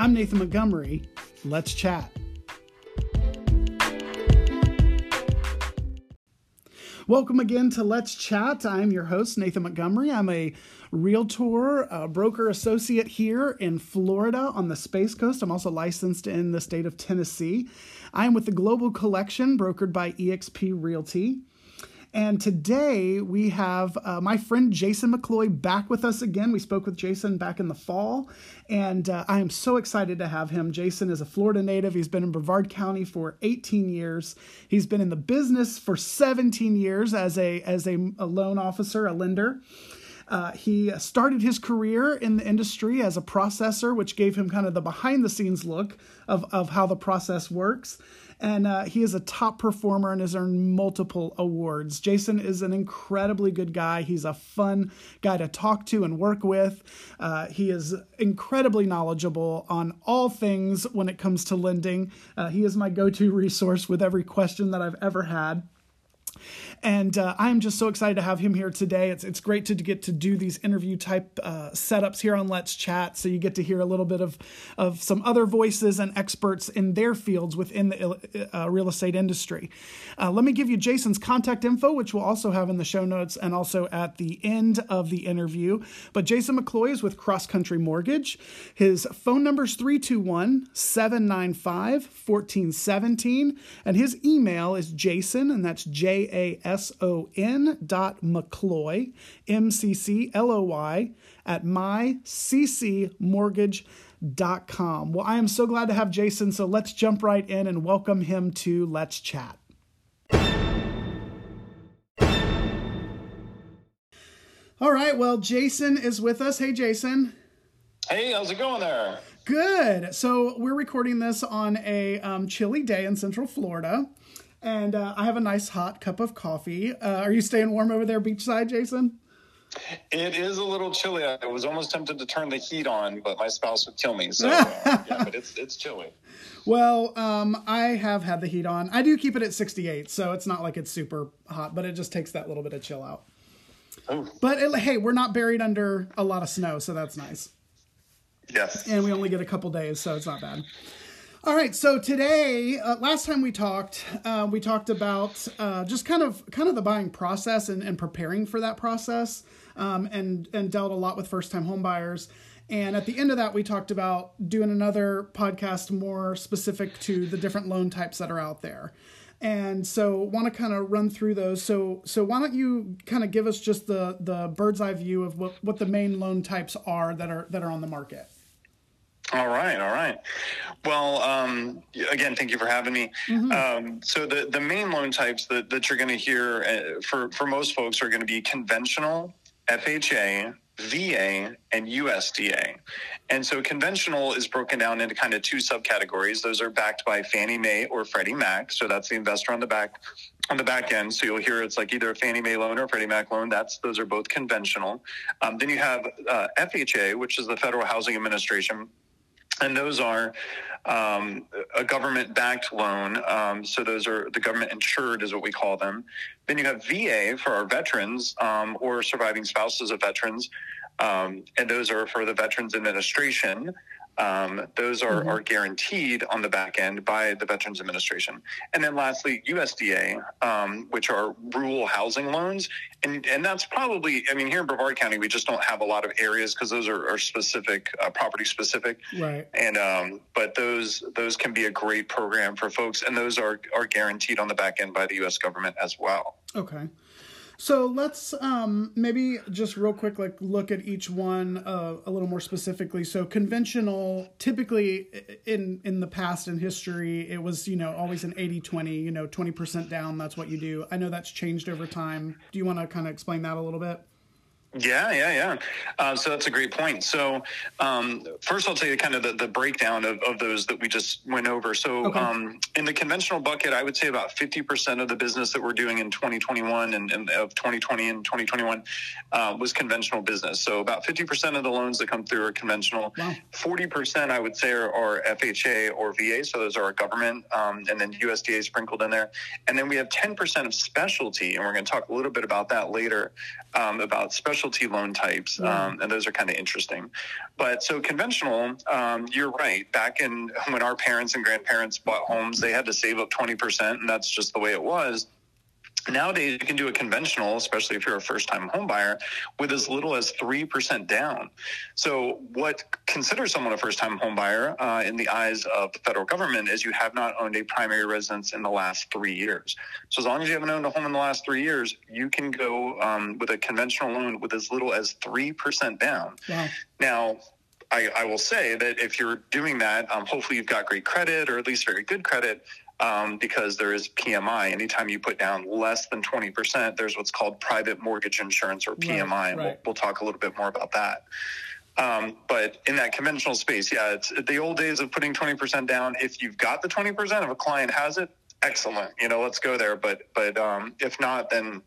I'm Nathan Montgomery. Let's chat. Welcome again to Let's Chat. I'm your host, Nathan Montgomery. I'm a realtor, a broker associate here in Florida on the Space Coast. I'm also licensed in the state of Tennessee. I'm with the Global Collection, brokered by eXp Realty. And today we have uh, my friend Jason McCloy back with us again. We spoke with Jason back in the fall, and uh, I am so excited to have him. Jason is a Florida native. He's been in Brevard County for 18 years. He's been in the business for 17 years as a as a, a loan officer, a lender. Uh, he started his career in the industry as a processor, which gave him kind of the behind the scenes look of, of how the process works and uh, he is a top performer and has earned multiple awards. Jason is an incredibly good guy. He's a fun guy to talk to and work with. Uh, he is incredibly knowledgeable on all things when it comes to lending. Uh, he is my go to resource with every question that I've ever had. And uh, I'm just so excited to have him here today. It's, it's great to get to do these interview type uh, setups here on Let's Chat. So you get to hear a little bit of, of some other voices and experts in their fields within the uh, real estate industry. Uh, let me give you Jason's contact info, which we'll also have in the show notes and also at the end of the interview. But Jason McCloy is with Cross Country Mortgage. His phone number is 321 795 1417. And his email is Jason, and that's J A S O N dot McCloy, M C C L O Y, at myccmortgage.com. Well, I am so glad to have Jason, so let's jump right in and welcome him to Let's Chat. All right, well, Jason is with us. Hey, Jason. Hey, how's it going there? Good. So we're recording this on a um, chilly day in Central Florida and uh, I have a nice hot cup of coffee. Uh, are you staying warm over there beachside, Jason? It is a little chilly. I was almost tempted to turn the heat on, but my spouse would kill me. So uh, yeah, but it's it's chilly. Well, um, I have had the heat on. I do keep it at 68, so it's not like it's super hot, but it just takes that little bit of chill out. Oh. But it, hey, we're not buried under a lot of snow, so that's nice. Yes. And we only get a couple days, so it's not bad. All right, so today, uh, last time we talked, uh, we talked about uh, just kind of kind of the buying process and, and preparing for that process, um, and and dealt a lot with first time homebuyers. And at the end of that, we talked about doing another podcast more specific to the different loan types that are out there. And so, want to kind of run through those. So, so why don't you kind of give us just the the bird's eye view of what what the main loan types are that are that are on the market? All right, all right. Well, um, again, thank you for having me. Mm-hmm. Um, so the, the main loan types that, that you're going to hear uh, for, for most folks are going to be conventional, FHA, VA, and USDA. And so conventional is broken down into kind of two subcategories. Those are backed by Fannie Mae or Freddie Mac. So that's the investor on the back on the back end. So you'll hear it's like either a Fannie Mae loan or a Freddie Mac loan. That's those are both conventional. Um, then you have uh, FHA, which is the Federal Housing Administration and those are um, a government backed loan. Um, so those are the government insured, is what we call them. Then you have VA for our veterans um, or surviving spouses of veterans. Um, and those are for the Veterans Administration. Um, those are, mm-hmm. are guaranteed on the back end by the Veterans Administration. And then lastly, USDA, um, which are rural housing loans. And, and that's probably, I mean, here in Brevard County, we just don't have a lot of areas because those are, are specific, uh, property specific. Right. And, um, but those, those can be a great program for folks. And those are, are guaranteed on the back end by the U.S. government as well. Okay. So let's um, maybe just real quick, like look at each one uh, a little more specifically. So conventional, typically in in the past in history, it was you know always an 80-20, you know, twenty percent down. That's what you do. I know that's changed over time. Do you want to kind of explain that a little bit? Yeah, yeah, yeah. Uh, so that's a great point. So um, first, I'll tell you kind of the, the breakdown of, of those that we just went over. So okay. um, in the conventional bucket, I would say about 50% of the business that we're doing in 2021 and, and of 2020 and 2021 uh, was conventional business. So about 50% of the loans that come through are conventional. Wow. 40% I would say are, are, FHA or VA. So those are our government um, and then USDA sprinkled in there. And then we have 10% of specialty. And we're going to talk a little bit about that later um, about specialty loan types, yeah. um, and those are kind of interesting. But so conventional, um, you're right. Back in when our parents and grandparents bought homes, they had to save up 20%, and that's just the way it was. Nowadays, you can do a conventional, especially if you're a first time home buyer, with as little as 3% down. So, what considers someone a first time home buyer uh, in the eyes of the federal government is you have not owned a primary residence in the last three years. So, as long as you haven't owned a home in the last three years, you can go um, with a conventional loan with as little as 3% down. Wow. Now, I, I, will say that if you're doing that, um, hopefully you've got great credit or at least very good credit um, because there is PMI. Anytime you put down less than 20%, there's what's called private mortgage insurance or PMI. Right, and right. We'll, we'll, talk a little bit more about that. Um, but in that conventional space, yeah, it's the old days of putting 20% down. If you've got the 20%, if a client has it, excellent. You know, let's go there. But, but um, if not, then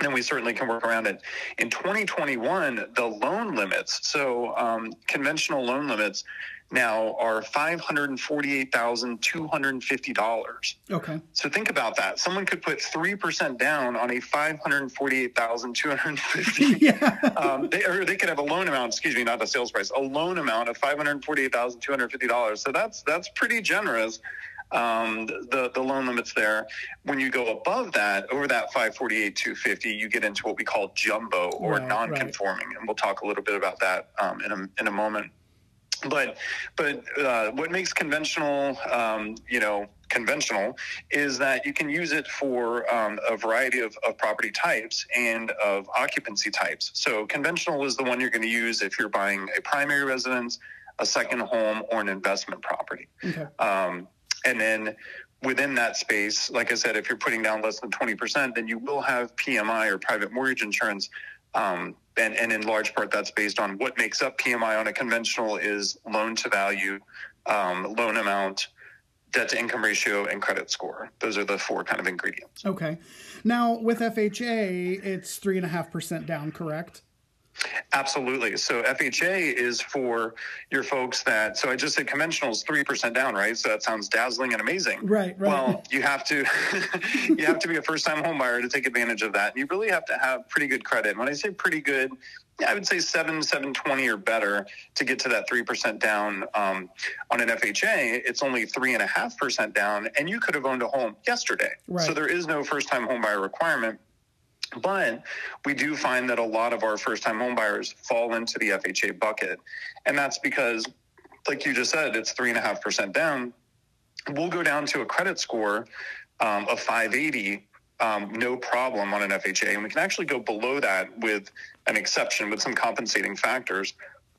then we certainly can work around it. In 2021, the loan limits, so um, conventional loan limits, now are $548,250. Okay. So think about that. Someone could put 3% down on a 548,250. yeah. Um, they, or they could have a loan amount, excuse me, not the sales price, a loan amount of $548,250. So that's, that's pretty generous. Um, the, the loan limits there. When you go above that, over that 548, 250, you get into what we call jumbo or right, non-conforming. Right. And we'll talk a little bit about that um, in, a, in a moment but but uh, what makes conventional um, you know conventional is that you can use it for um, a variety of, of, property types and of occupancy types so conventional is the one you're going to use if you're buying a primary residence a second home or an investment property okay. um, and then within that space like i said if you're putting down less than 20% then you will have pmi or private mortgage insurance um, and, and in large part, that's based on what makes up PMI on a conventional is loan to value, um, loan amount, debt to income ratio, and credit score. Those are the four kind of ingredients. Okay. Now, with FHA, it's 3.5% down, correct? Absolutely. So FHA is for your folks that. So I just said conventional is three percent down, right? So that sounds dazzling and amazing. Right. Right. Well, you have to you have to be a first time home buyer to take advantage of that. And you really have to have pretty good credit. When I say pretty good, yeah, I would say seven, seven twenty or better to get to that three percent down. Um, on an FHA, it's only three and a half percent down, and you could have owned a home yesterday. Right. So there is no first time home buyer requirement. But we do find that a lot of our first time homebuyers fall into the FHA bucket. And that's because, like you just said, it's three and a half percent down. We'll go down to a credit score um, of 580, um, no problem on an FHA. And we can actually go below that with an exception with some compensating factors.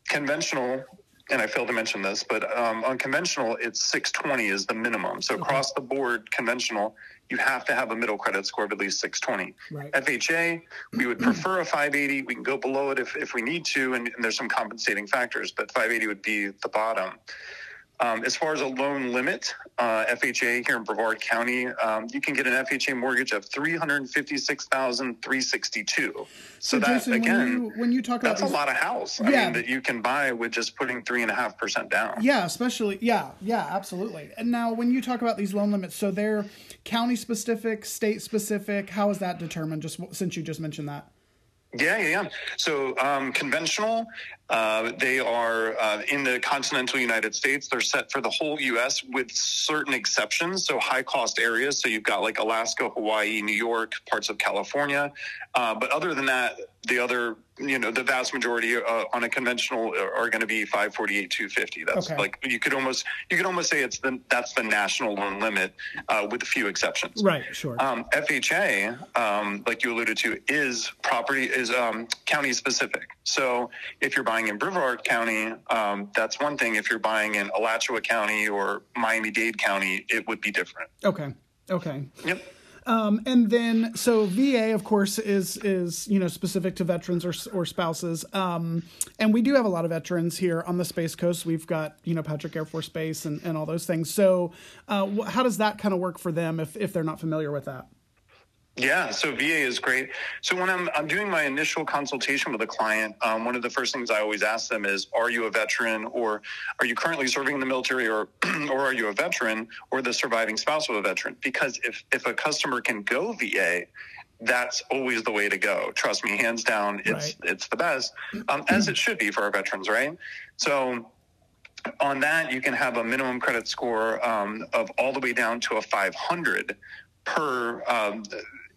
Conventional and I failed to mention this, but um, on conventional, it's 620 is the minimum. So okay. across the board, conventional, you have to have a middle credit score of at least 620. Right. FHA, we would prefer a 580. We can go below it if, if we need to, and, and there's some compensating factors, but 580 would be the bottom. Um, as far as a loan limit, uh, FHA here in Brevard County, um, you can get an FHA mortgage of three hundred fifty-six thousand three sixty-two. So, so that Jason, again, when you, when you talk about that's these, a lot of house. I yeah. mean, that you can buy with just putting three and a half percent down. Yeah, especially yeah, yeah, absolutely. And now, when you talk about these loan limits, so they're county specific, state specific. How is that determined? Just since you just mentioned that. Yeah, yeah, yeah. So um, conventional, uh, they are uh, in the continental United States. They're set for the whole U.S. with certain exceptions. So high cost areas. So you've got like Alaska, Hawaii, New York, parts of California. Uh, but other than that, the other, you know, the vast majority uh, on a conventional are going to be 548, 250. That's okay. like you could almost you could almost say it's the that's the national loan limit uh, with a few exceptions. Right. Sure. Um, FHA, um, like you alluded to, is property is um, county specific. So if you're buying in Brevard County, um, that's one thing. If you're buying in Alachua County or Miami Dade County, it would be different. Okay. Okay. Yep. Um, and then, so VA, of course, is is you know specific to veterans or or spouses. Um, and we do have a lot of veterans here on the Space Coast. We've got you know Patrick Air Force Base and, and all those things. So, uh, how does that kind of work for them if if they're not familiar with that? Yeah, so VA is great. So when I'm I'm doing my initial consultation with a client, um, one of the first things I always ask them is, "Are you a veteran, or are you currently serving in the military, or or are you a veteran, or the surviving spouse of a veteran?" Because if if a customer can go VA, that's always the way to go. Trust me, hands down, it's Right. it's the best, um, as it should be for our veterans, right? So on that, you can have a minimum credit score um, of all the way down to a 500 per. Um,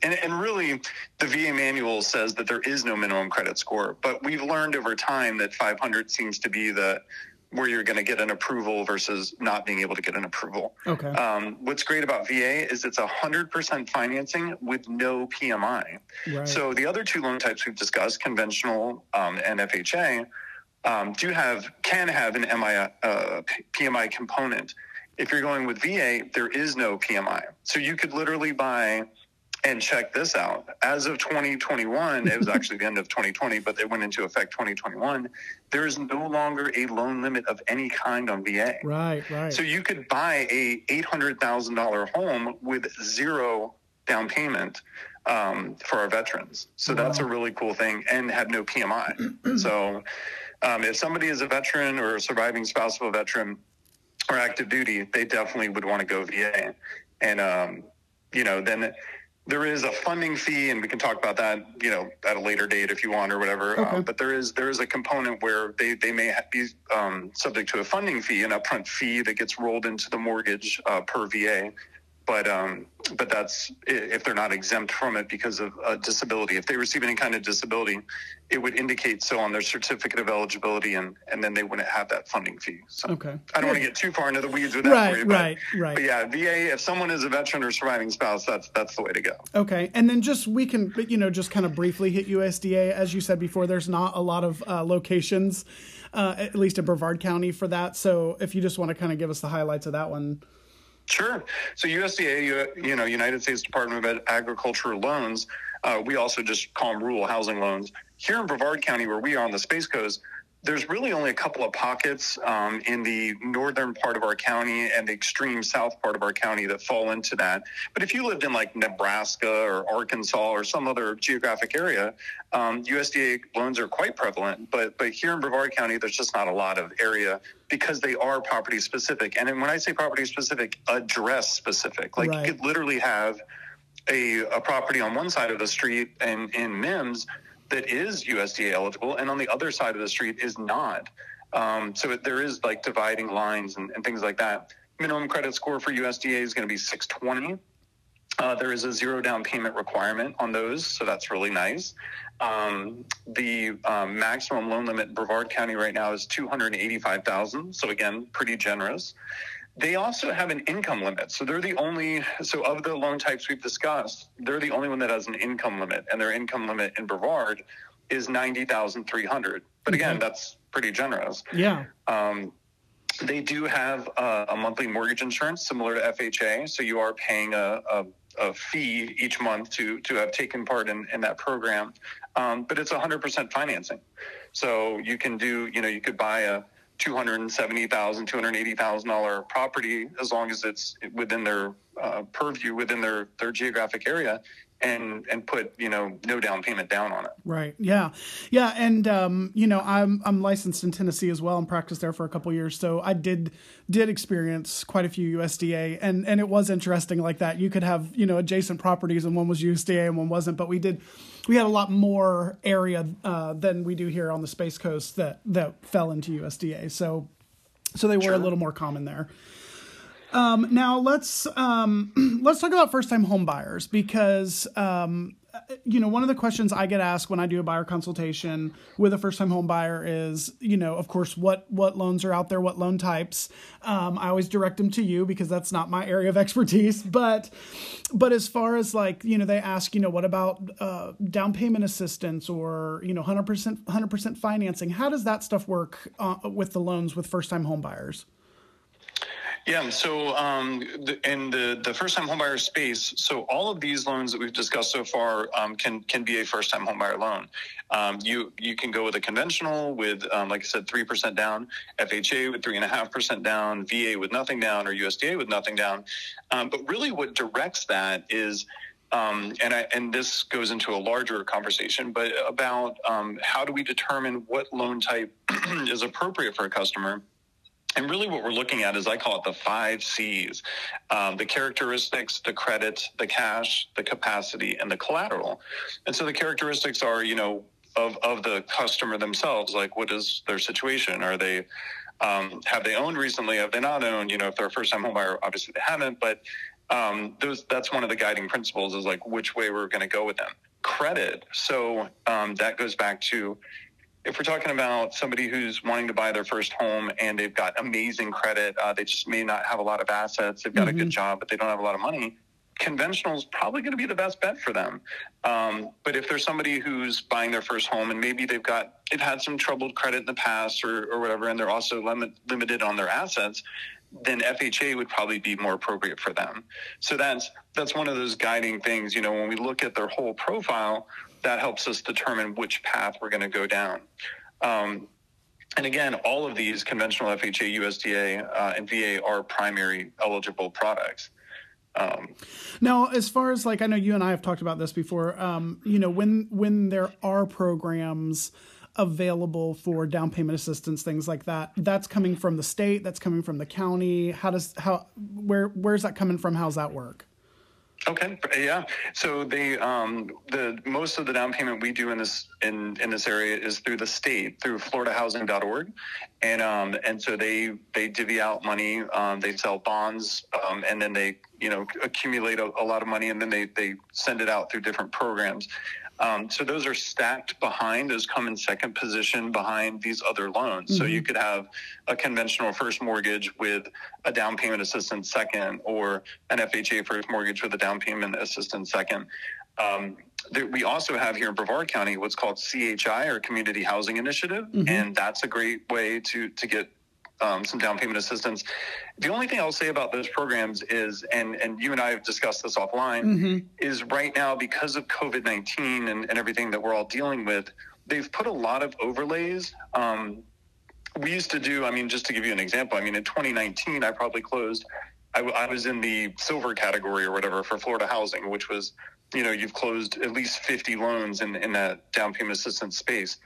and, and really, the VA manual says that there is no minimum credit score, but we've learned over time that 500 seems to be the where you're going to get an approval versus not being able to get an approval. Okay. Um, what's great about VA is it's 100% financing with no PMI. right. So the other two loan types we've discussed, conventional um, and FHA, um, do have can have an MI, uh, PMI component. If you're going with VA, there is no PMI. So you could literally buy and check this out. As of 2021, it was actually the end of 2020, but it went into effect 2021. There is no longer a loan limit of any kind on VA. right. Right. So you could buy a eight hundred thousand dollar home with zero down payment um, for our veterans. So that's a really cool thing, and have no PMI. so um, if somebody is a veteran or a surviving spouse of a veteran or active duty, they definitely would want to go VA, and um, you know then. There is a funding fee, and we can talk about that, you know, at a later date if you want or whatever. Okay. Um, but there is there is a component where they they may ha- be um, subject to a funding fee, an upfront fee that gets rolled into the mortgage uh, per VA. But um, but that's if they're not exempt from it because of a disability. If they receive any kind of disability, it would indicate so on their certificate of eligibility, and and then they wouldn't have that funding fee. So okay. I don't want to get too far into the weeds with that Right, for you, but, right, right. But yeah, VA. If someone is a veteran or surviving spouse, that's that's the way to go. Okay, and then just we can you know just kind of briefly hit USDA as you said before. There's not a lot of uh, locations, uh, at least in Brevard County for that. So if you just want to kind of give us the highlights of that one. Sure. So USDA, you, you know, United States Department of Agriculture loans, uh, we also just call them rural housing loans. Here in Brevard County, where we are on the Space Coast, there's really only a couple of pockets um, in the northern part of our county and the extreme south part of our county that fall into that. But if you lived in like Nebraska or Arkansas or some other geographic area, um, USDA loans are quite prevalent. But but here in Brevard County, there's just not a lot of area because they are property specific. And when I say property specific, address specific. Like Right. you could literally have a, a property on one side of the street and in Mims that is USDA eligible, and on the other side of the street is not. Um, so there is like dividing lines and, and things like that. Minimum credit score for USDA is going to be 620. Uh, there is a zero down payment requirement on those, so that's really nice. Um, the um, maximum loan limit in Brevard County right now is 285,000. So again, pretty generous. They also have an income limit. So they're the only, so of the loan types we've discussed, they're the only one that has an income limit. And their income limit in Brevard is 90,300. But again, Okay. that's pretty generous. Yeah. Um, they do have uh, a monthly mortgage insurance similar to FHA, so you are paying a, a, a fee each month to to have taken part in, in that program. Um, but it's 100% financing, so you can do you know you could buy a 270,000, 280,000 dollar property as long as it's within their uh, purview within their their geographic area, and and put you know no down payment down on it. Right. Yeah. Yeah. And um, you know, I'm I'm licensed in Tennessee as well and practiced there for a couple years. So I did did experience quite a few USDA and and it was interesting like that. You could have, you know, adjacent properties and one was USDA and one wasn't, but we did we had a lot more area uh, than we do here on the Space Coast that that fell into USDA. So so they were a little more common there. Um, now let's um, let's talk about first time home buyers because um, you know one of the questions I get asked when I do a buyer consultation with a first time home buyer is you know of course what what loans are out there what loan types. Um, I always direct them to you because that's not my area of expertise. But but as far as like you know they ask you know what about uh, down payment assistance or you know 100% 100% financing? How does that stuff work uh, with the loans with first time home buyers Yeah, so um, the, in the the first time homebuyer space, so all of these loans that we've discussed so far um, can can be a first time homebuyer loan. Um, you you can go with a conventional with, um, like I said, three percent down, FHA with three and a half percent down, VA with nothing down, or USDA with nothing down. Um, but really, what directs that is. Um, and I, and this goes into a larger conversation, but about um, how do we determine what loan type is appropriate for a customer And really, what we're looking at is I call it the five C's um, the characteristics, the credit, the cash, the capacity, and the collateral. And so the characteristics are, you know, of, of the customer themselves, like what is their situation? Are they, um, have they owned recently? Have they not owned? You know, if they're a first time homebuyer, obviously they haven't, but um, those, that's one of the guiding principles is like which way we're going to go with them. Credit. So um, that goes back to if we're talking about somebody who's wanting to buy their first home and they've got amazing credit, uh, they just may not have a lot of assets, they've got mm-hmm. a good mm-hmm. job, but they don't have a lot of money. Conventional is probably going to be the best bet for them. Um, but if there's somebody who's buying their first home and maybe they've got they've had some troubled credit in the past or, or whatever, and they're also limit, limited on their assets, then FHA would probably be more appropriate for them. So that's that's one of those guiding things. You know, when we look at their whole profile, that helps us determine which path we're going to go down. Um, and again, all of these conventional FHA, USDA, uh, and VA are primary eligible products. Um, now, as far as like, I know you and I have talked about this before. Um, you know, when when there are programs available for down payment assistance, things like that, that's coming from the state. That's coming from the county. How does how where where's that coming from? How's that work? Okay, yeah. So the um, the most of the down payment we do in this in in this area is through the state through FloridaHousing.org, and um, and so they they divvy out money. Um, they sell bonds, um, and then they you know accumulate a, a lot of money, and then they they send it out through different programs. Um, so those are stacked behind, those come in second position behind these other loans. Mm-hmm. So you could have a conventional first mortgage with a down payment assistance second, or an FHA first mortgage with a down payment assistance second. Um, there, we also have here in Brevard County what's called CHI or Community Housing Initiative, mm-hmm. and that's a great way to to get um, some down payment assistance. The only thing I'll say about those programs is, and and you and I have discussed this offline, mm-hmm. is right now because of COVID nineteen and, and everything that we're all dealing with, they've put a lot of overlays. Um, we used to do, I mean, just to give you an example, I mean, in 2019, I probably closed. I, I was in the silver category or whatever for Florida Housing, which was, you know, you've closed at least 50 loans in in that down payment assistance space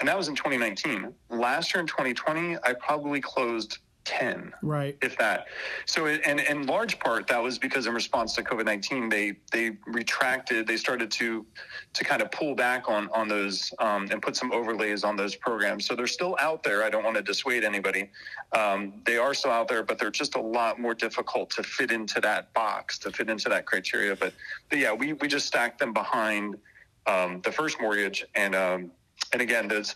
and that was in 2019. Last year in 2020, I probably closed 10 right. if that. So and in large part that was because in response to covid-19 they they retracted they started to to kind of pull back on on those um, and put some overlays on those programs. So they're still out there. I don't want to dissuade anybody. Um, they are still out there but they're just a lot more difficult to fit into that box to fit into that criteria. But, but yeah we we just stacked them behind um, the first mortgage and um, and again, there's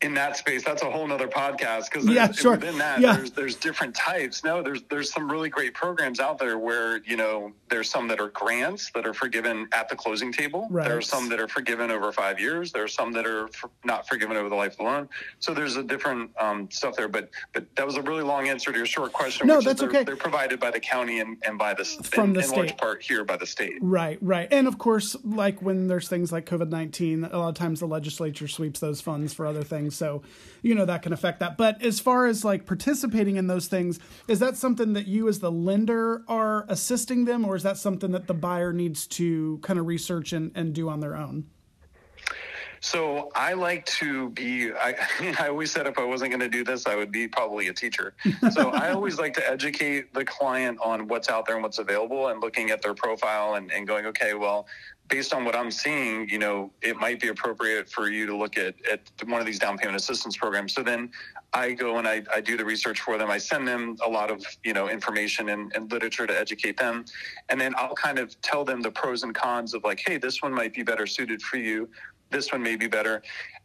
in that space, that's a whole nother podcast because yeah, sure. within that, yeah. there's there's different types. No, there's there's some really great programs out there where you know there's some that are grants that are forgiven at the closing table. Right. There are some that are forgiven over five years. There are some that are for, not forgiven over the life of the loan. So there's a different um, stuff there. But but that was a really long answer to your short question. No, that's they're, okay. They're provided by the county and, and by the from in, the in state. large part here by the state. Right, right, and of course, like when there's things like COVID nineteen, a lot of times the legislature sweeps those funds for other things. So you know that can affect that. But as far as like participating in those things, is that something that you as the lender are assisting them, or is that something that the buyer needs to kind of research and, and do on their own? So I like to be. I, I always said if I wasn't going to do this, I would be probably a teacher. So I always like to educate the client on what's out there and what's available, and looking at their profile and, and going, okay, well, based on what I'm seeing, you know, it might be appropriate for you to look at, at one of these down payment assistance programs. So then I go and I, I do the research for them. I send them a lot of, you know, information and, and literature to educate them. And then I'll kind of tell them the pros and cons of like, hey, this one might be better suited for you. This one may be better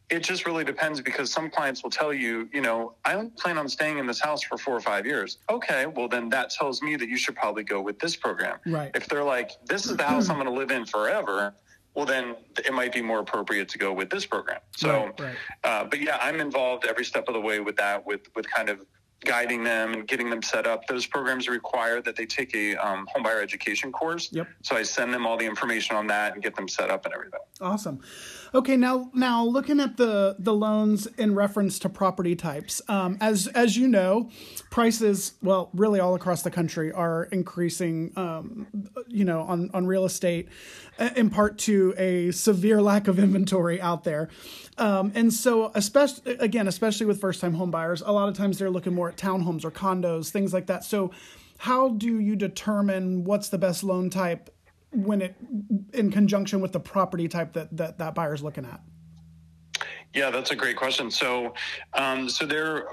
it just really depends because some clients will tell you, you know, I don't plan on staying in this house for four or five years. Okay, well then that tells me that you should probably go with this program. Right. If they're like, this is the house I'm going to live in forever, well then it might be more appropriate to go with this program. So, right, right. Uh, but yeah, I'm involved every step of the way with that, with with kind of guiding them and getting them set up. Those programs require that they take a um, homebuyer education course. Yep. So I send them all the information on that and get them set up and everything. Awesome. Okay, now now looking at the the loans in reference to property types, um, as as you know, prices well really all across the country are increasing. Um, you know, on on real estate, uh, in part to a severe lack of inventory out there, um, and so especially again, especially with first time home buyers, a lot of times they're looking more townhomes or condos, things like that. So, how do you determine what's the best loan type when it in conjunction with the property type that that, that buyer's looking at? Yeah, that's a great question. So, um, so there,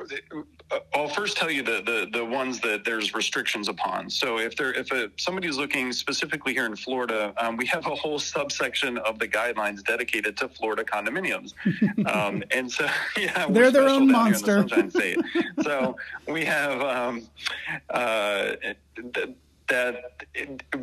I'll first tell you the, the the ones that there's restrictions upon. So, if there if a, somebody's looking specifically here in Florida, um, we have a whole subsection of the guidelines dedicated to Florida condominiums, um, and so yeah, they're their own monster. The so we have. Um, uh, the, that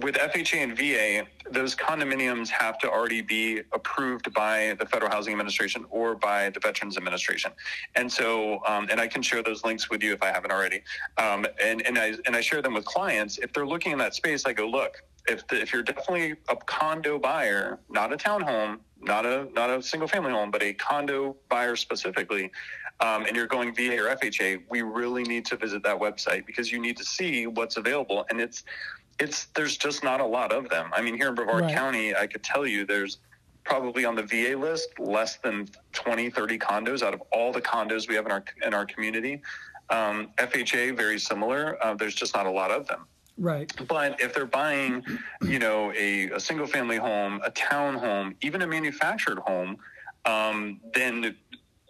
with FHA and VA, those condominiums have to already be approved by the Federal Housing Administration or by the Veterans Administration. And so, um, and I can share those links with you if I haven't already. Um, and, and, I, and I share them with clients. If they're looking in that space, I go, look, if, the, if you're definitely a condo buyer, not a townhome, not a not a single family home, but a condo buyer specifically, um, and you're going VA or FHA, we really need to visit that website because you need to see what's available. And it's it's there's just not a lot of them. I mean, here in Brevard right. County, I could tell you there's probably on the VA list less than 20, 30 condos out of all the condos we have in our in our community. Um, FHA, very similar. Uh, there's just not a lot of them. Right. But if they're buying, you know, a, a single family home, a town home, even a manufactured home, um, then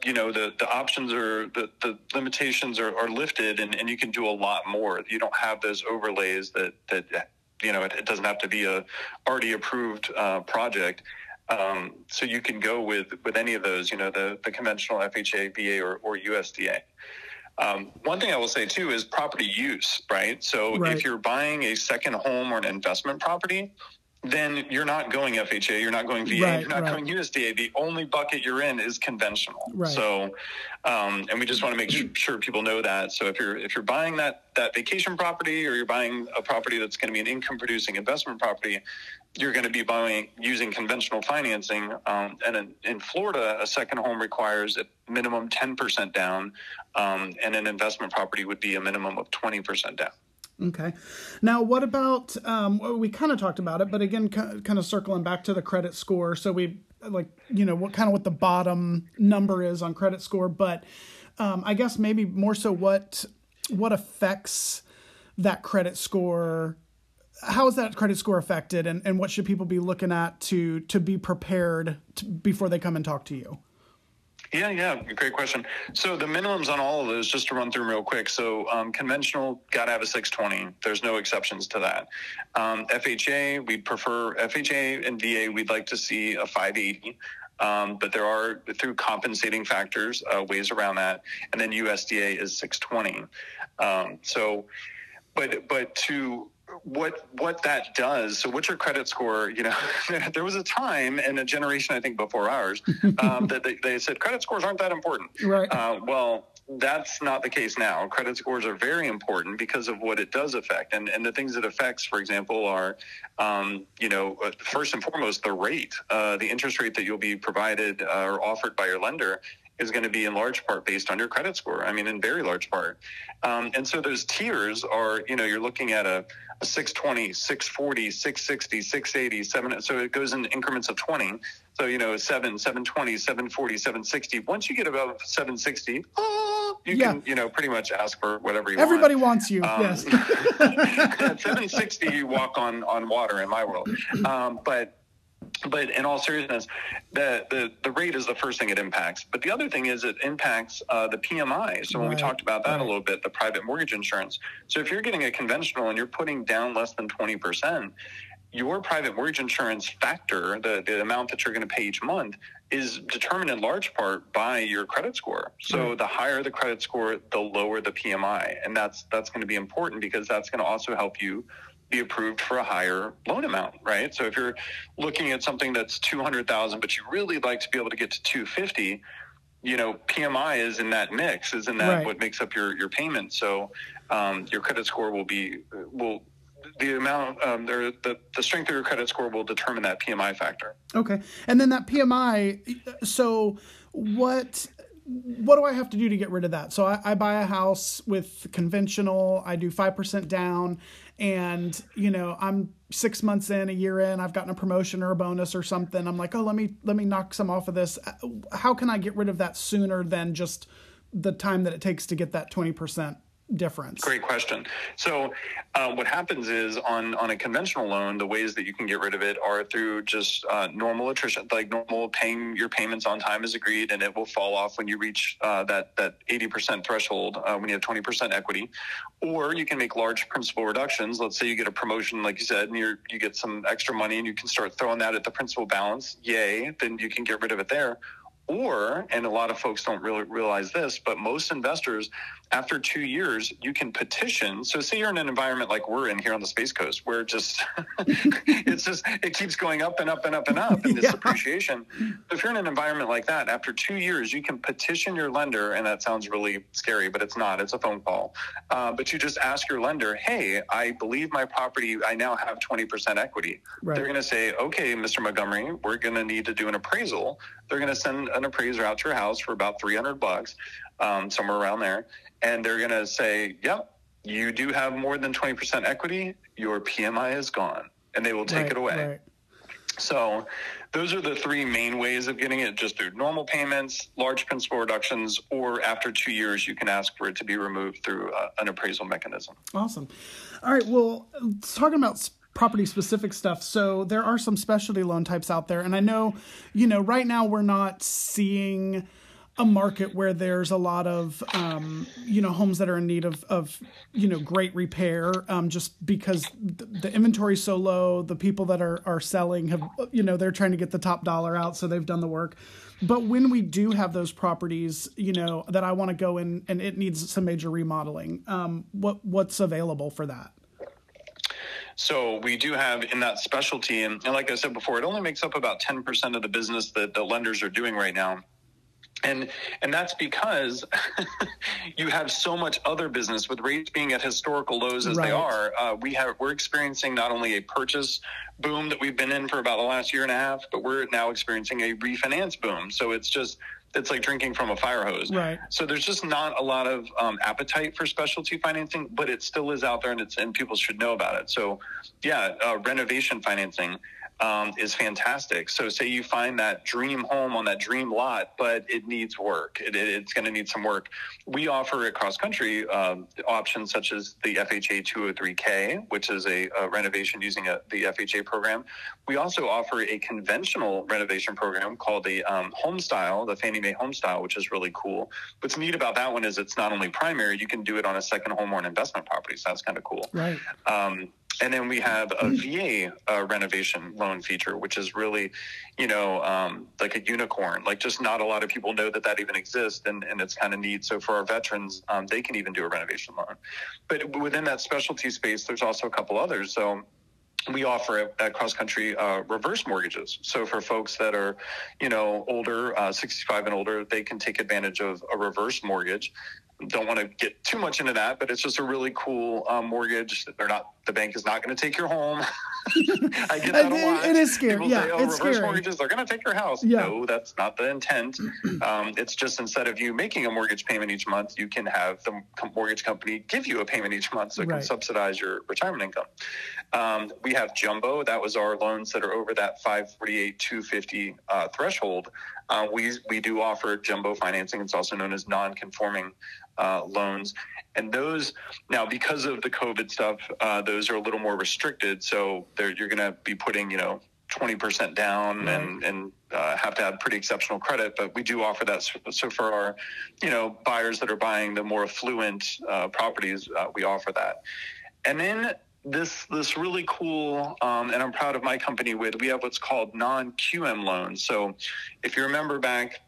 you know the the options are the, the limitations are, are lifted and, and you can do a lot more you don't have those overlays that that you know it, it doesn't have to be a already approved uh, project um, so you can go with with any of those you know the the conventional fha va or, or usda um, one thing I will say too is property use, right? So right. if you're buying a second home or an investment property, then you're not going FHA, you're not going VA, right, you're not right. going USDA. The only bucket you're in is conventional. Right. So, um, and we just want to make sure people know that. So if you're if you're buying that that vacation property or you're buying a property that's going to be an income producing investment property, you're going to be buying using conventional financing. Um, and in, in, Florida, a second home requires a minimum 10% down, um, and an investment property would be a minimum of 20% down. Okay. Now, what about, um, we kind of talked about it, but again, kind of circling back to the credit score. So we, like, you know, what kind of what the bottom number is on credit score, but um, I guess maybe more so what, what affects that credit score how is that credit score affected and, and what should people be looking at to to be prepared to, before they come and talk to you yeah, yeah, great question. So the minimums on all of those, just to run through real quick. So um, conventional got to have a 620. There's no exceptions to that. Um, FHA, we prefer FHA and VA. We'd like to see a 580. Um, but there are through compensating factors uh, ways around that, and then USDA is 620. Um, so, but but to what what that does. So what's your credit score? You know there was a time and a generation i think before ours um, that they, they, said credit scores aren't that important. Right. Uh, well that's not the case now. Credit scores are very important because of what it does affect. And and the things it affects for example are um, you know uh, first and foremost the rate uh, the interest rate that you'll be provided uh, or offered by your lender is going to be in large part based on your credit score. I mean, in very large part. Um, and so those tiers are, you know, you're looking at a, a 620, 640, 660, 680, 7. So it goes in increments of 20. So, you know, 7, 720, 740, 760. Once you get above 760, oh, you yeah. can, you know, pretty much ask for whatever you want. Everybody want. wants you. Um, yes. 760, you walk on, on water in my world. Um, but, but in all seriousness, the, the, the rate is the first thing it impacts. But the other thing is it impacts uh, the PMI. So when right. we talked about that right. a little bit, the private mortgage insurance. So if you're getting a conventional and you're putting down less than 20%, your private mortgage insurance factor, the, the amount that you're going to pay each month, is determined in large part by your credit score. So the higher the credit score, the lower the PMI, and that's that's going to be important because that's going to also help you be approved for a higher loan amount, right? So if you're looking at something that's 200,000 but you really like to be able to get to 250, you know, PMI is in that mix, is in that right. what makes up your your payment. So um, your credit score will be will the amount, um, the, the strength of your credit score will determine that PMI factor. Okay. And then that PMI, so what what do I have to do to get rid of that? So I, I buy a house with conventional, I do 5% down, and, you know, I'm six months in, a year in, I've gotten a promotion or a bonus or something. I'm like, oh, let me, let me knock some off of this. How can I get rid of that sooner than just the time that it takes to get that 20% difference? Great question. So, uh, what happens is on on a conventional loan, the ways that you can get rid of it are through just uh, normal attrition, like normal paying your payments on time as agreed, and it will fall off when you reach uh, that that eighty percent threshold uh, when you have twenty percent equity. Or you can make large principal reductions. Let's say you get a promotion, like you said, and you you get some extra money, and you can start throwing that at the principal balance. Yay! Then you can get rid of it there. Or, and a lot of folks don't really realize this, but most investors, after two years, you can petition. So, say you're in an environment like we're in here on the Space Coast, where just it's just it keeps going up and up and up and up in this yeah. appreciation. If you're in an environment like that, after two years, you can petition your lender, and that sounds really scary, but it's not. It's a phone call. Uh, but you just ask your lender, "Hey, I believe my property. I now have 20% equity." Right. They're going to say, "Okay, Mr. Montgomery, we're going to need to do an appraisal." They're going to send an appraiser out to your house for about 300 bucks, um, somewhere around there. And they're going to say, yep, you do have more than 20% equity. Your PMI is gone. And they will take right, it away. Right. So those are the three main ways of getting it just through normal payments, large principal reductions, or after two years, you can ask for it to be removed through uh, an appraisal mechanism. Awesome. All right. Well, talking about property specific stuff. So there are some specialty loan types out there. And I know, you know, right now we're not seeing a market where there's a lot of um, you know homes that are in need of, of you know great repair um, just because the, the inventory is so low the people that are, are selling have you know they're trying to get the top dollar out so they've done the work. But when we do have those properties you know that i want to go in and it needs some major remodeling um, what what's available for that? So we do have in that specialty, and, and like I said before, it only makes up about 10% of the business that the lenders are doing right now and and that's because you have so much other business with rates being at historical lows as right. they are uh, we have we're experiencing not only a purchase boom that we've been in for about the last year and a half but we're now experiencing a refinance boom so it's just it's like drinking from a fire hose. Right. So there's just not a lot of um, appetite for specialty financing, but it still is out there, and it's and people should know about it. So, yeah, uh, renovation financing um, is fantastic. So, say you find that dream home on that dream lot, but it needs work. It, it, it's going to need some work. We offer at Cross Country um, options such as the FHA 203K, which is a, a renovation using a, the FHA program. We also offer a conventional renovation program called the um, Home Style, the Fannie Mae Home Style, which is really cool. What's neat about that one is it's not only primary; you can do it on a second home or an investment property. So that's kind of cool. Right. And then we have a VA uh, renovation loan feature, which is really, you know, um, like a unicorn. Like just not a lot of people know that that even exists, and, and it's kind of neat. So for our veterans, um, they can even do a renovation loan. But within that specialty space, there's also a couple others. So we offer at, cross country uh, reverse mortgages. So for folks that are, you know, older, uh, 65 and older, they can take advantage of a reverse mortgage don't want to get too much into that, but it's just a really cool um, mortgage. They're not the bank is not going to take your home. I get that a lot. It is scary. People yeah, say, oh, it's reverse scary. mortgages, they're going to take your house. Yeah. No, that's not the intent. Um, it's just instead of you making a mortgage payment each month, you can have the mortgage company give you a payment each month so it right. can subsidize your retirement income. Um, we have jumbo. That was our loans that are over that 548, 250 uh, threshold. Uh, we, we do offer jumbo financing. It's also known as non-conforming uh, loans. And those now, because of the COVID stuff, uh, those are a little more restricted. So you're going to be putting, you know, 20% down right. and, and uh, have to have pretty exceptional credit. But we do offer that. So for our, you know, buyers that are buying the more affluent uh, properties, uh, we offer that. And then this this really cool, um, and I'm proud of my company with. We have what's called non QM loans. So if you remember back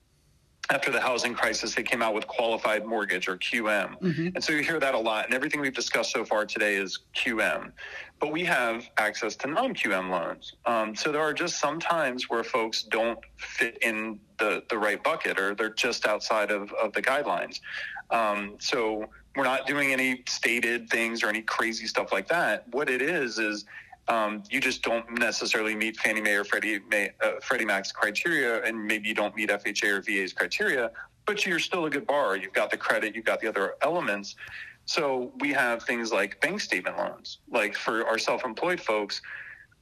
after the housing crisis, they came out with qualified mortgage or QM. Mm-hmm. And so you hear that a lot. And everything we've discussed so far today is QM. But we have access to non QM loans. Um, so there are just some times where folks don't fit in the, the right bucket or they're just outside of, of the guidelines. Um, so we're not doing any stated things or any crazy stuff like that. What it is is um, you just don't necessarily meet Fannie Mae or Freddie, Mae, uh, Freddie Mac's criteria, and maybe you don't meet FHA or VA's criteria, but you're still a good borrower. You've got the credit, you've got the other elements. So we have things like bank statement loans. Like for our self-employed folks,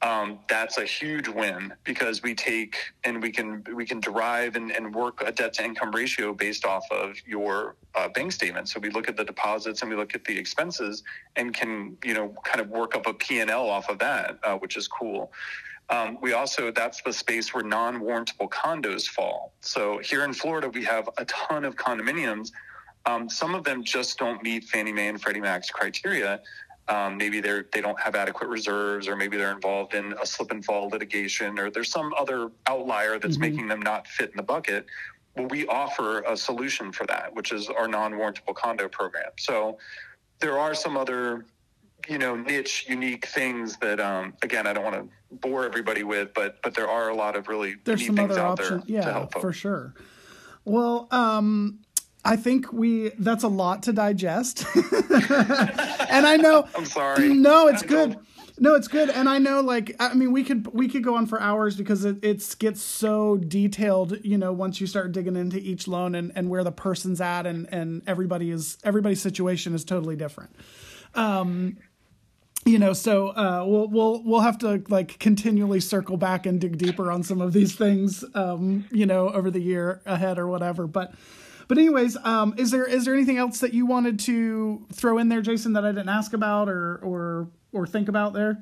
um, that's a huge win because we take and we can we can derive and, and work a debt to income ratio based off of your uh, bank statement. So we look at the deposits and we look at the expenses and can you know kind of work up a P and L off of that, uh, which is cool. Um, we also that's the space where non-warrantable condos fall. So here in Florida, we have a ton of condominiums. Um, some of them just don't meet Fannie Mae and Freddie Mac's criteria um, maybe they're they don't have adequate reserves, or maybe they're involved in a slip and fall litigation, or there's some other outlier that's mm-hmm. making them not fit in the bucket. Well, we offer a solution for that, which is our non-warrantable condo program. So there are some other, you know, niche, unique things that, um, again, I don't want to bore everybody with, but but there are a lot of really there's some other options, yeah, for sure. Well, um, I think we that's a lot to digest. and I know I'm sorry. No, it's good. No, it's good. And I know like I mean we could we could go on for hours because it it's gets so detailed, you know, once you start digging into each loan and, and where the person's at and, and everybody is everybody's situation is totally different. Um you know so uh, we'll we'll we'll have to like continually circle back and dig deeper on some of these things um, you know over the year ahead or whatever but but anyways, um, is there is there anything else that you wanted to throw in there, Jason, that I didn't ask about or or or think about there?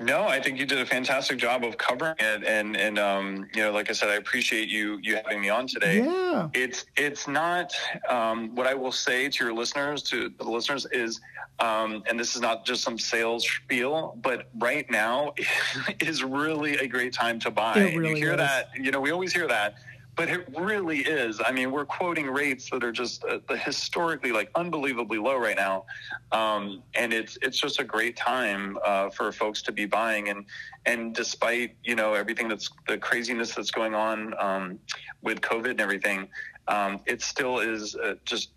No, I think you did a fantastic job of covering it, and and um, you know, like I said, I appreciate you you having me on today. Yeah, it's it's not um, what I will say to your listeners, to the listeners, is, um, and this is not just some sales spiel, but right now is really a great time to buy. Really you hear is. that? You know, we always hear that but it really is. I mean, we're quoting rates that are just uh, historically like unbelievably low right now, um, and it's it's just a great time uh, for folks to be buying. And and despite you know everything that's the craziness that's going on um, with COVID and everything, um, it still is uh, just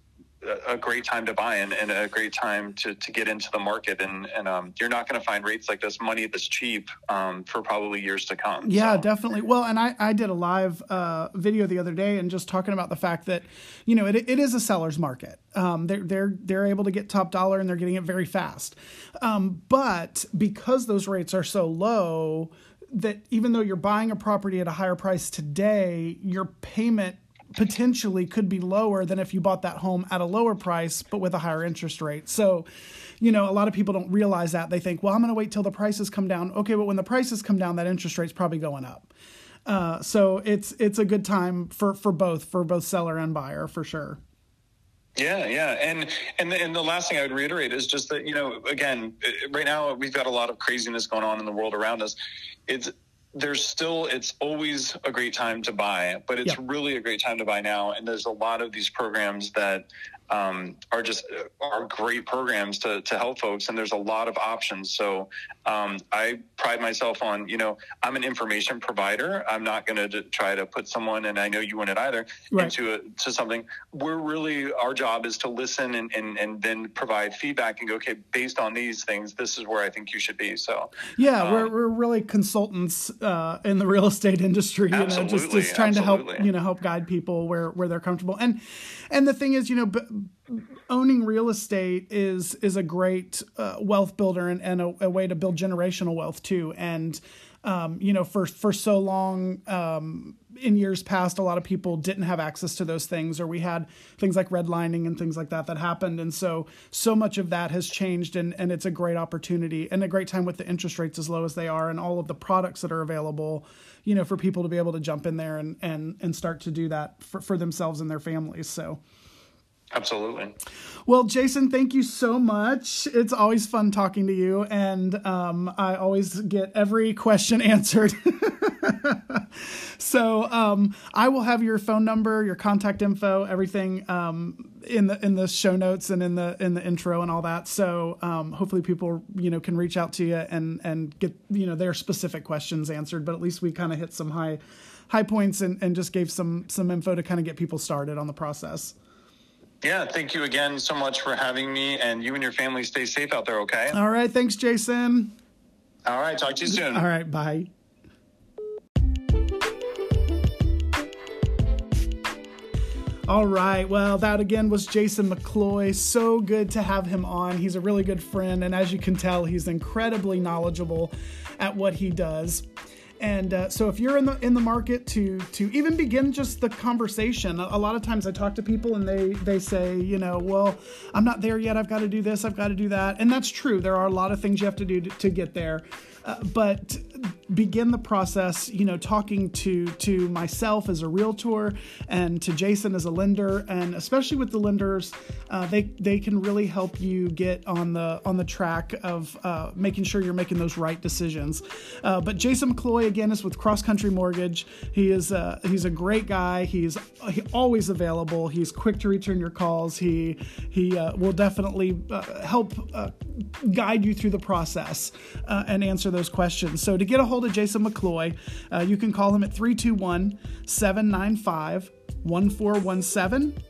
a great time to buy and, and, a great time to, to get into the market. And, and um, you're not going to find rates like this, money that's cheap um, for probably years to come. Yeah, so. definitely. Well, and I, I did a live uh, video the other day and just talking about the fact that, you know, it, it is a seller's market. Um, they're, they're, they're able to get top dollar and they're getting it very fast. Um, but because those rates are so low, that even though you're buying a property at a higher price today, your payment potentially could be lower than if you bought that home at a lower price but with a higher interest rate. So, you know, a lot of people don't realize that. They think, well, I'm going to wait till the prices come down. Okay, but when the prices come down, that interest rate's probably going up. Uh, so it's it's a good time for for both for both seller and buyer for sure. Yeah, yeah, and and the, and the last thing I would reiterate is just that you know again right now we've got a lot of craziness going on in the world around us. It's there's still it's always a great time to buy but it's yeah. really a great time to buy now and there's a lot of these programs that um, are just are great programs to, to help folks and there's a lot of options. So um, i pride myself on you know i'm an information provider. I'm not going to try to put someone and i know you wouldn't either right. into a, to something. We're really our job is to listen and, and, and then provide feedback and go okay based on these things this is where i think you should be. So yeah um, we're, we're really consultants uh, in the real estate industry you know just, just trying absolutely. to help you know help guide people where where they're comfortable. And and the thing is you know owning real estate is is a great uh, wealth builder and, and a, a, way to build generational wealth too. And um, you know, for for so long um, in years past, a lot of people didn't have access to those things, or we had things like redlining and things like that that happened. And so so much of that has changed, and and it's a great opportunity and a great time with the interest rates as low as they are, and all of the products that are available. You know, for people to be able to jump in there and and and start to do that for, for themselves and their families. So. Absolutely. Well, Jason, thank you so much. It's always fun talking to you, and um, I always get every question answered. so um, I will have your phone number, your contact info, everything um, in the in the show notes and in the in the intro and all that. So um, hopefully people you know can reach out to you and and get you know their specific questions answered. But at least we kind of hit some high high points and, and just gave some some info to kind of get people started on the process. Yeah, thank you again so much for having me, and you and your family stay safe out there, okay? All right. Thanks, Jason. All right, talk to you soon. All right. Bye. All right. Well, that again was Jason McCloy. So good to have him on. He's a really good friend. And as you can tell, he's incredibly knowledgeable at what he does. And uh, so, if you're in the in the market to to even begin just the conversation, a, lot of times I talk to people and they they say, you know, well, I'm not there yet. I've got to do this. I've got to do that. And that's true. There are a lot of things you have to do to, to get there. Uh, but begin the process, you know, talking to to myself as a realtor and to Jason as a lender, and especially with the lenders, uh, they they can really help you get on the on the track of uh, making sure you're making those right decisions. Uh, but Jason McCloy again is with Cross Country Mortgage. He is uh, he's a great guy. He's he always available. He's quick to return your calls. He he uh, will definitely help guide you through the process and answer those questions. So to get a hold of Jason McCloy, uh, you can call him at 321 795 1417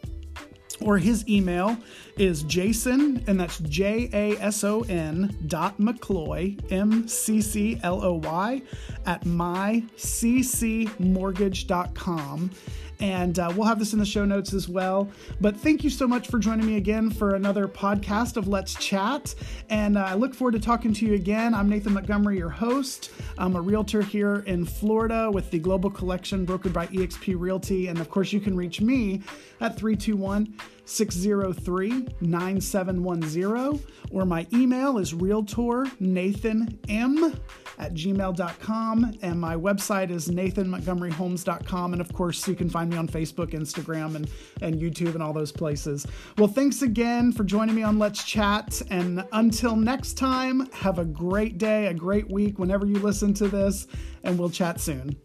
or his email is jason and that's j-a-s-o-n dot mccloy m-c-c-l-o-y at myccmortgage.com and uh, we'll have this in the show notes as well. But thank you so much for joining me again for another podcast of Let's Chat. And uh, I look forward to talking to you again. I'm Nathan Montgomery, your host. I'm a realtor here in Florida with the Global Collection brokered by eXp Realty. And of course, you can reach me at 321 603 9710, or my email is realtornathanm at gmail.com. And my website is nathanmontgomeryhomes.com. And of course, you can find me on Facebook, Instagram, and, and YouTube, and all those places. Well, thanks again for joining me on Let's Chat. And until next time, have a great day, a great week whenever you listen to this, and we'll chat soon.